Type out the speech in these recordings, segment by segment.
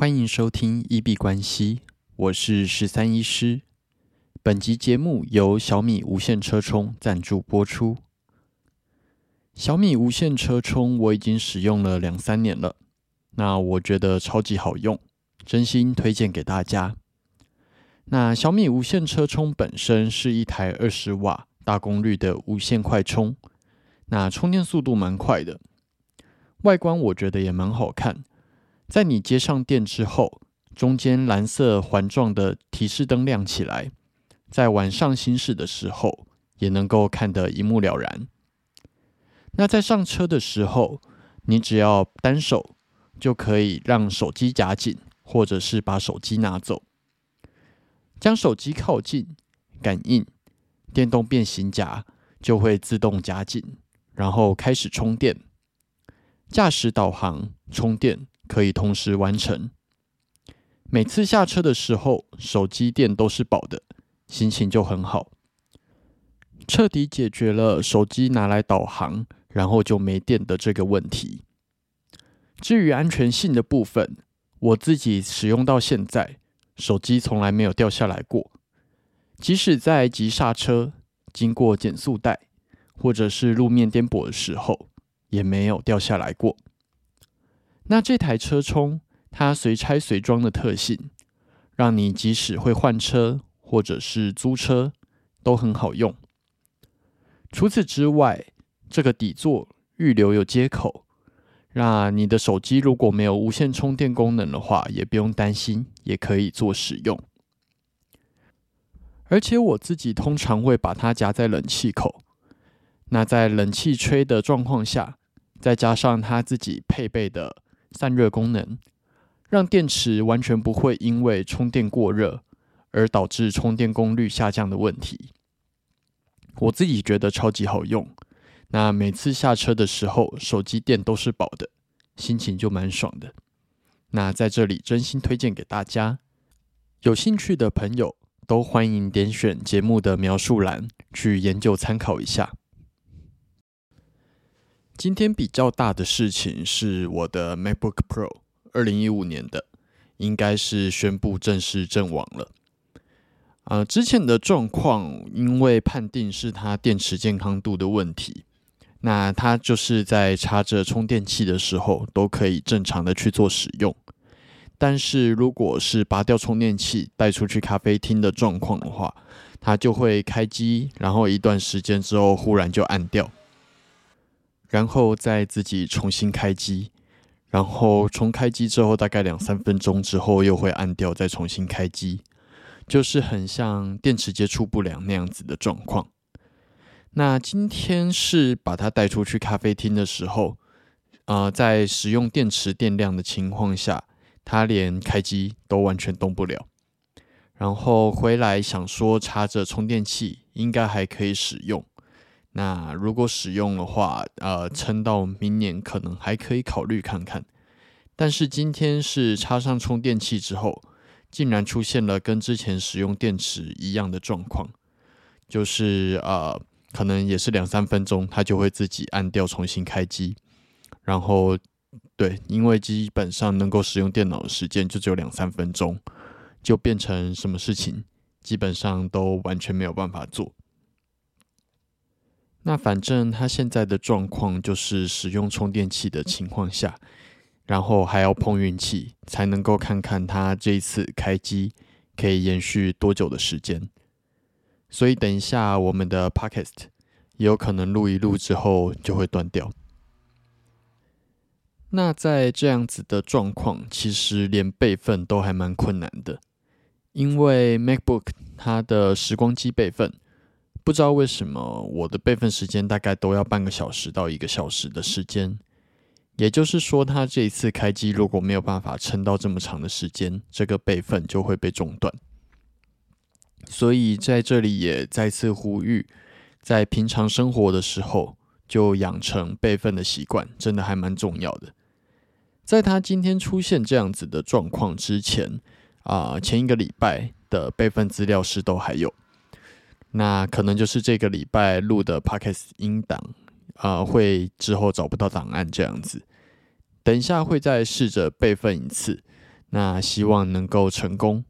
欢迎收听一币关系，我是十三医师。本集节目由小米无线车充赞助播出。小米无线车充我已经使用了两三年了，那我觉得超级好用，真心推荐给大家。那小米无线车充本身是一台二十瓦大功率的无线快充，那充电速度蛮快的，外观我觉得也蛮好看。在你接上电之后，中间蓝色环状的提示灯亮起来，在晚上行驶的时候也能够看得一目了然。那在上车的时候，你只要单手就可以让手机夹紧，或者是把手机拿走，将手机靠近，感应电动变形夹就会自动夹紧，然后开始充电，驾驶导航充电。可以同时完成。每次下车的时候，手机电都是饱的，心情就很好，彻底解决了手机拿来导航，然后就没电的这个问题。至于安全性的部分，我自己使用到现在，手机从来没有掉下来过，即使在急刹车、经过减速带或者是路面颠簸的时候，也没有掉下来过。那这台车充，它随拆随装的特性，让你即使会换车或者是租车都很好用。除此之外，这个底座预留有接口，那你的手机如果没有无线充电功能的话，也不用担心，也可以做使用。而且我自己通常会把它夹在冷气口，那在冷气吹的状况下，再加上它自己配备的。散热功能，让电池完全不会因为充电过热而导致充电功率下降的问题。我自己觉得超级好用，那每次下车的时候，手机电都是饱的，心情就蛮爽的。那在这里真心推荐给大家，有兴趣的朋友都欢迎点选节目的描述栏去研究参考一下。今天比较大的事情是我的 MacBook Pro 二零一五年的，应该是宣布正式阵亡了。啊，之前的状况因为判定是它电池健康度的问题，那它就是在插着充电器的时候都可以正常的去做使用。但是如果是拔掉充电器带出去咖啡厅的状况的话，它就会开机，然后一段时间之后忽然就暗掉。然后再自己重新开机，然后重开机之后大概两三分钟之后又会按掉，再重新开机，就是很像电池接触不良那样子的状况。那今天是把它带出去咖啡厅的时候，呃，在使用电池电量的情况下，它连开机都完全动不了。然后回来想说插着充电器应该还可以使用。那如果使用的话，呃，撑到明年可能还可以考虑看看。但是今天是插上充电器之后，竟然出现了跟之前使用电池一样的状况，就是呃，可能也是两三分钟，它就会自己按掉重新开机。然后，对，因为基本上能够使用电脑的时间就只有两三分钟，就变成什么事情基本上都完全没有办法做。那反正他现在的状况就是使用充电器的情况下，然后还要碰运气，才能够看看他这一次开机可以延续多久的时间。所以等一下我们的 podcast 也有可能录一录之后就会断掉。那在这样子的状况，其实连备份都还蛮困难的，因为 MacBook 它的时光机备份。不知道为什么我的备份时间大概都要半个小时到一个小时的时间，也就是说，它这一次开机如果没有办法撑到这么长的时间，这个备份就会被中断。所以在这里也再次呼吁，在平常生活的时候就养成备份的习惯，真的还蛮重要的。在他今天出现这样子的状况之前，啊，前一个礼拜的备份资料是都还有。那可能就是这个礼拜录的 podcast 音档，啊，会之后找不到档案这样子。等一下会再试着备份一次，那希望能够成功。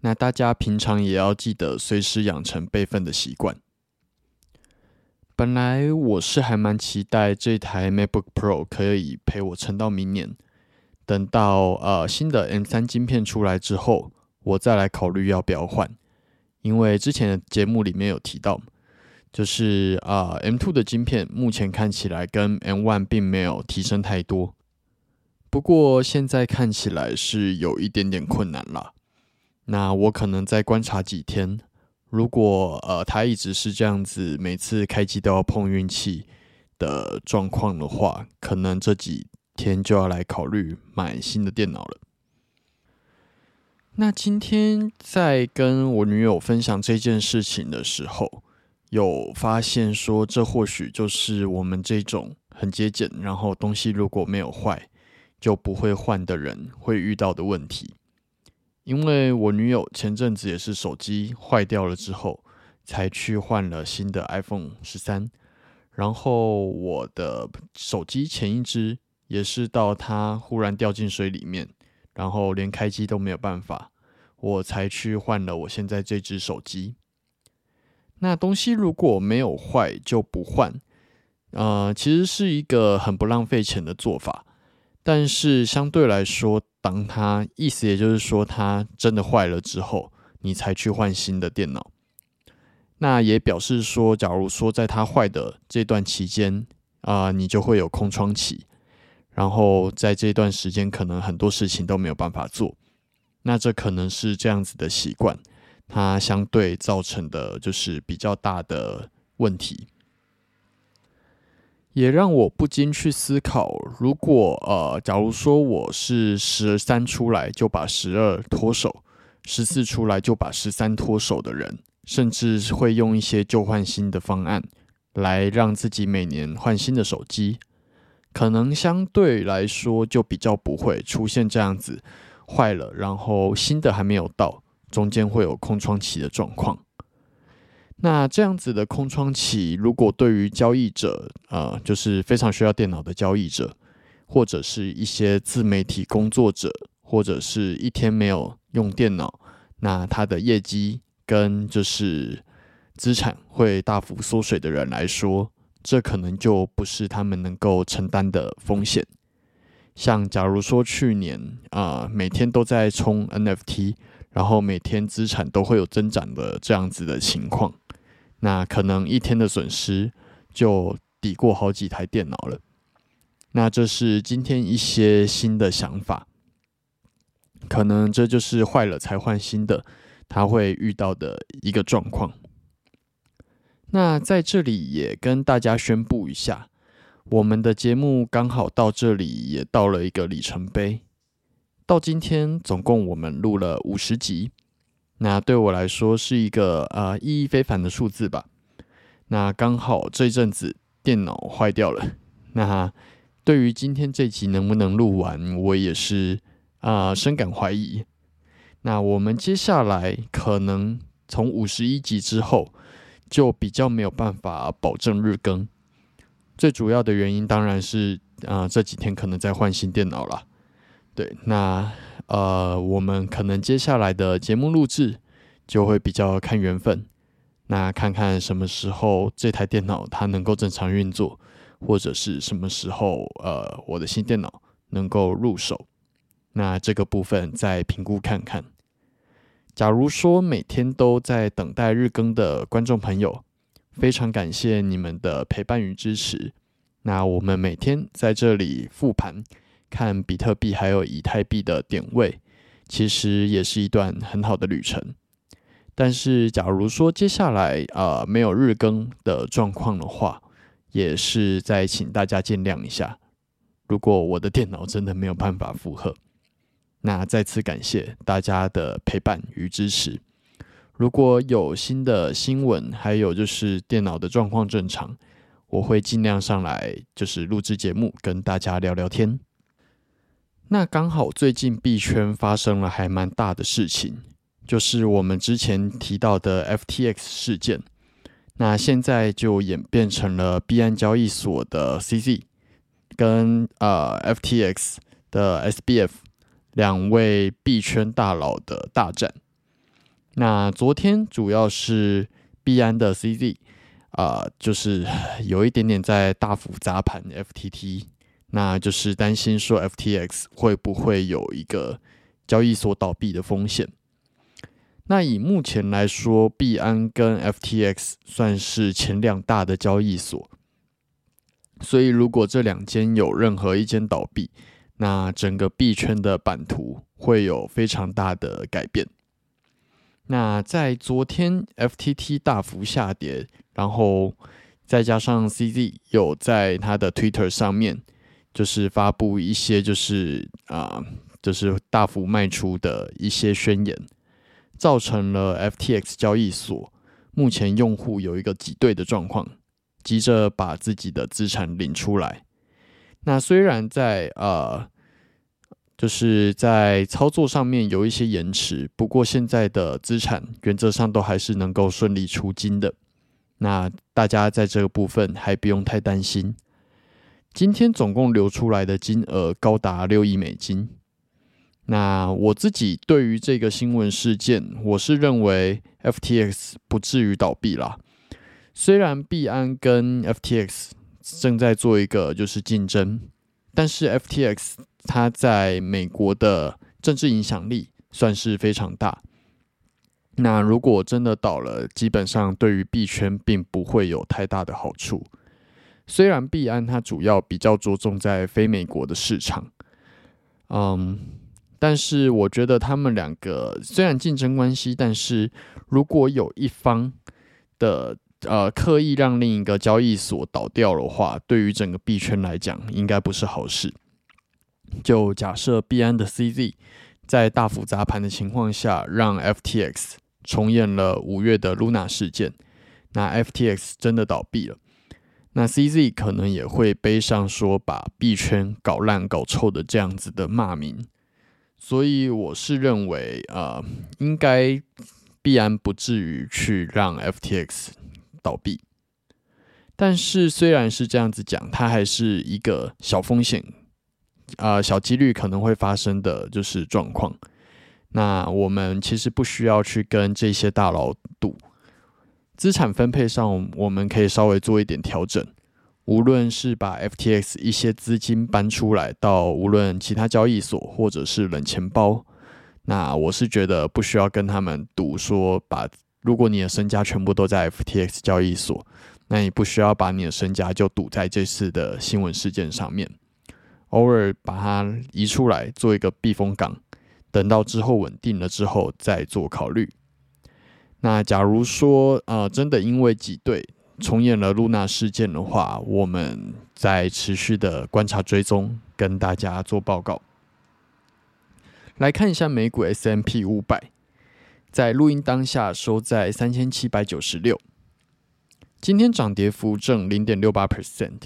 那大家平常也要记得随时养成备份的习惯。本来我是还蛮期待这台 MacBook Pro 可以陪我撑到明年，等到呃新的 M 三晶片出来之后，我再来考虑要不要换。因为之前的节目里面有提到，就是啊 M two 的晶片目前看起来跟 M one 并没有提升太多，不过现在看起来是有一点点困难了。那我可能再观察几天，如果呃它一直是这样子，每次开机都要碰运气的状况的话，可能这几天就要来考虑买新的电脑了。那今天在跟我女友分享这件事情的时候，有发现说，这或许就是我们这种很节俭，然后东西如果没有坏就不会换的人会遇到的问题。因为我女友前阵子也是手机坏掉了之后，才去换了新的 iPhone 十三，然后我的手机前一只也是到它忽然掉进水里面，然后连开机都没有办法，我才去换了我现在这只手机。那东西如果没有坏就不换，呃，其实是一个很不浪费钱的做法。但是相对来说，当它意思也就是说，它真的坏了之后，你才去换新的电脑。那也表示说，假如说在它坏的这段期间啊，你就会有空窗期，然后在这段时间可能很多事情都没有办法做。那这可能是这样子的习惯，它相对造成的就是比较大的问题。也让我不禁去思考：如果呃，假如说我是十三出来就把十二脱手，十四出来就把十三脱手的人，甚至会用一些旧换新的方案来让自己每年换新的手机，可能相对来说就比较不会出现这样子坏了，然后新的还没有到，中间会有空窗期的状况。那这样子的空窗期，如果对于交易者，呃，就是非常需要电脑的交易者，或者是一些自媒体工作者，或者是一天没有用电脑，那他的业绩跟就是资产会大幅缩水的人来说，这可能就不是他们能够承担的风险。像假如说去年啊，每天都在冲 NFT，然后每天资产都会有增长的这样子的情况。那可能一天的损失就抵过好几台电脑了。那这是今天一些新的想法，可能这就是坏了才换新的，他会遇到的一个状况。那在这里也跟大家宣布一下，我们的节目刚好到这里也到了一个里程碑，到今天总共我们录了五十集。那对我来说是一个呃意义非凡的数字吧。那刚好这阵子电脑坏掉了，那对于今天这集能不能录完，我也是啊深感怀疑。那我们接下来可能从五十一集之后就比较没有办法保证日更。最主要的原因当然是啊这几天可能在换新电脑了。对，那。呃，我们可能接下来的节目录制就会比较看缘分，那看看什么时候这台电脑它能够正常运作，或者是什么时候呃我的新电脑能够入手，那这个部分再评估看看。假如说每天都在等待日更的观众朋友，非常感谢你们的陪伴与支持。那我们每天在这里复盘。看比特币还有以太币的点位，其实也是一段很好的旅程。但是，假如说接下来啊没有日更的状况的话，也是再请大家见谅一下。如果我的电脑真的没有办法负荷，那再次感谢大家的陪伴与支持。如果有新的新闻，还有就是电脑的状况正常，我会尽量上来就是录制节目，跟大家聊聊天。那刚好最近币圈发生了还蛮大的事情，就是我们之前提到的 FTX 事件，那现在就演变成了币安交易所的 CZ 跟呃 FTX 的 SBF 两位币圈大佬的大战。那昨天主要是币安的 CZ 啊，就是有一点点在大幅砸盘 FTT，那就是担心说 FTX 会不会有一个交易所倒闭的风险。那以目前来说，币安跟 FTX 算是前两大的交易所，所以如果这两间有任何一间倒闭，那整个币圈的版图会有非常大的改变。那在昨天 FTT 大幅下跌，然后再加上 CZ 有在他的 Twitter 上面就是发布一些就是啊就是大幅卖出的一些宣言。造成了 FTX 交易所目前用户有一个挤兑的状况，急着把自己的资产领出来。那虽然在呃，就是在操作上面有一些延迟，不过现在的资产原则上都还是能够顺利出金的。那大家在这个部分还不用太担心。今天总共流出来的金额高达六亿美金。那我自己对于这个新闻事件，我是认为 FTX 不至于倒闭啦。虽然币安跟 FTX 正在做一个就是竞争，但是 FTX 它在美国的政治影响力算是非常大。那如果真的倒了，基本上对于币圈并不会有太大的好处。虽然币安它主要比较着重在非美国的市场，嗯。但是我觉得他们两个虽然竞争关系，但是如果有一方的呃刻意让另一个交易所倒掉的话，对于整个币圈来讲，应该不是好事。就假设币安的 CZ 在大幅砸盘的情况下，让 FTX 重演了五月的 Luna 事件，那 FTX 真的倒闭了，那 CZ 可能也会背上说把币圈搞烂搞臭的这样子的骂名。所以我是认为，呃，应该必然不至于去让 FTX 倒闭。但是虽然是这样子讲，它还是一个小风险，啊，小几率可能会发生的就是状况。那我们其实不需要去跟这些大佬赌，资产分配上我们可以稍微做一点调整。无论是把 FTX 一些资金搬出来到无论其他交易所或者是冷钱包，那我是觉得不需要跟他们赌说把，如果你的身家全部都在 FTX 交易所，那你不需要把你的身家就赌在这次的新闻事件上面，偶尔把它移出来做一个避风港，等到之后稳定了之后再做考虑。那假如说呃真的因为挤兑。重演了露娜事件的话，我们在持续的观察追踪，跟大家做报告。来看一下美股 S M P 五百，在录音当下收在三千七百九十六，今天涨跌幅正零点六八 percent，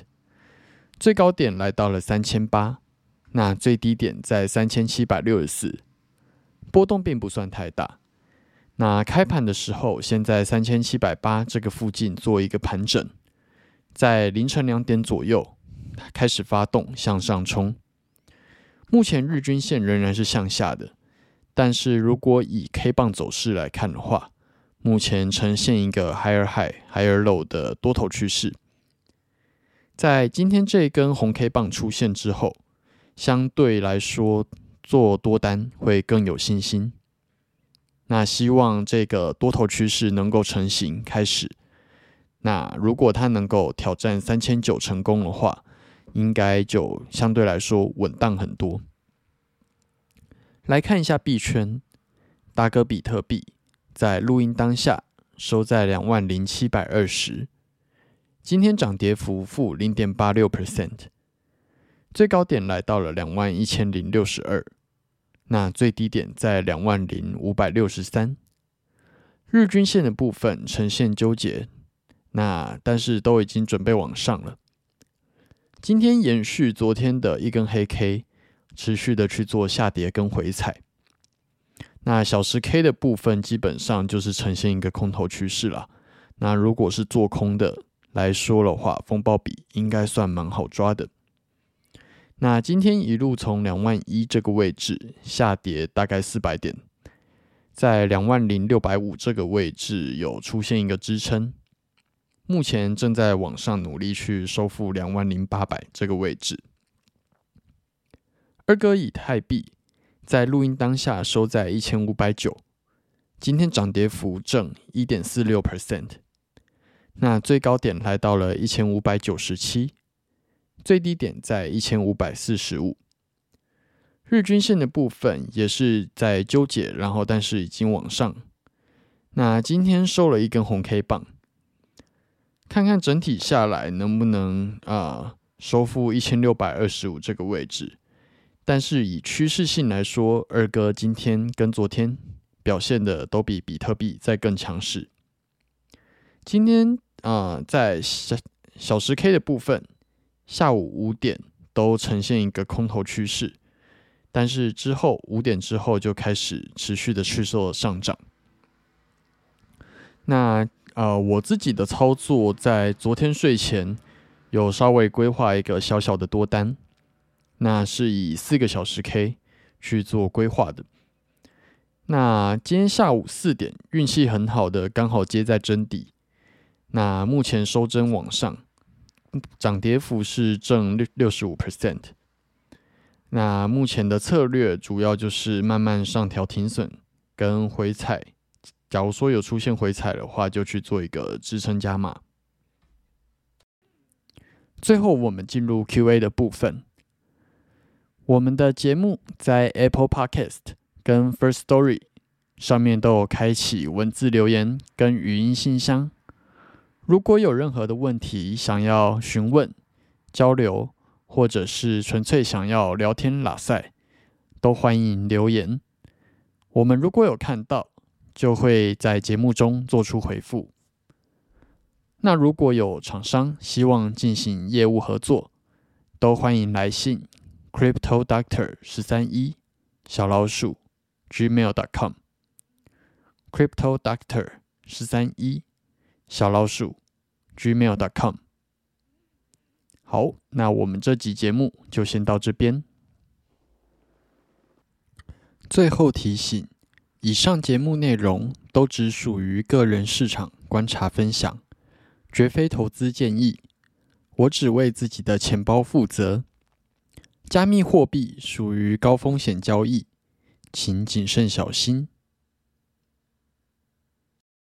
最高点来到了三千八，那最低点在三千七百六十四，波动并不算太大。那开盘的时候，先在三千七百八这个附近做一个盘整，在凌晨两点左右开始发动向上冲。目前日均线仍然是向下的，但是如果以 K 棒走势来看的话，目前呈现一个 higher high higher low 的多头趋势。在今天这一根红 K 棒出现之后，相对来说做多单会更有信心。那希望这个多头趋势能够成型开始。那如果它能够挑战三千九成功的话，应该就相对来说稳当很多。来看一下币圈，大哥比特币在录音当下收在两万零七百二十，今天涨跌幅负零点八六 percent，最高点来到了两万一千零六十二。那最低点在两万零五百六十三，日均线的部分呈现纠结，那但是都已经准备往上了。今天延续昨天的一根黑 K，持续的去做下跌跟回踩。那小时 K 的部分基本上就是呈现一个空头趋势了。那如果是做空的来说的话，风暴比应该算蛮好抓的。那今天一路从两万一这个位置下跌大概四百点，在两万零六百五这个位置有出现一个支撑，目前正在往上努力去收复两万零八百这个位置。二哥以太币在录音当下收在一千五百九，今天涨跌幅正一点四六 percent，那最高点来到了一千五百九十七。最低点在一千五百四十五，日均线的部分也是在纠结，然后但是已经往上。那今天收了一根红 K 棒，看看整体下来能不能啊收复一千六百二十五这个位置。但是以趋势性来说，二哥今天跟昨天表现的都比比特币在更强势。今天啊，在小小时 K 的部分。下午五点都呈现一个空头趋势，但是之后五点之后就开始持续的去做上涨。那呃，我自己的操作在昨天睡前有稍微规划一个小小的多单，那是以四个小时 K 去做规划的。那今天下午四点运气很好的，刚好接在真底，那目前收针往上。涨跌幅是正六六十五 percent。那目前的策略主要就是慢慢上调停损跟回踩。假如说有出现回踩的话，就去做一个支撑加码。最后，我们进入 Q&A 的部分。我们的节目在 Apple Podcast 跟 First Story 上面都有开启文字留言跟语音信箱。如果有任何的问题想要询问、交流，或者是纯粹想要聊天拉塞，都欢迎留言。我们如果有看到，就会在节目中做出回复。那如果有厂商希望进行业务合作，都欢迎来信 crypto doctor 十三一小老鼠，gmail.com，crypto doctor 十三一。小老鼠，gmail.com。好，那我们这集节目就先到这边。最后提醒：以上节目内容都只属于个人市场观察分享，绝非投资建议。我只为自己的钱包负责。加密货币属于高风险交易，请谨慎小心。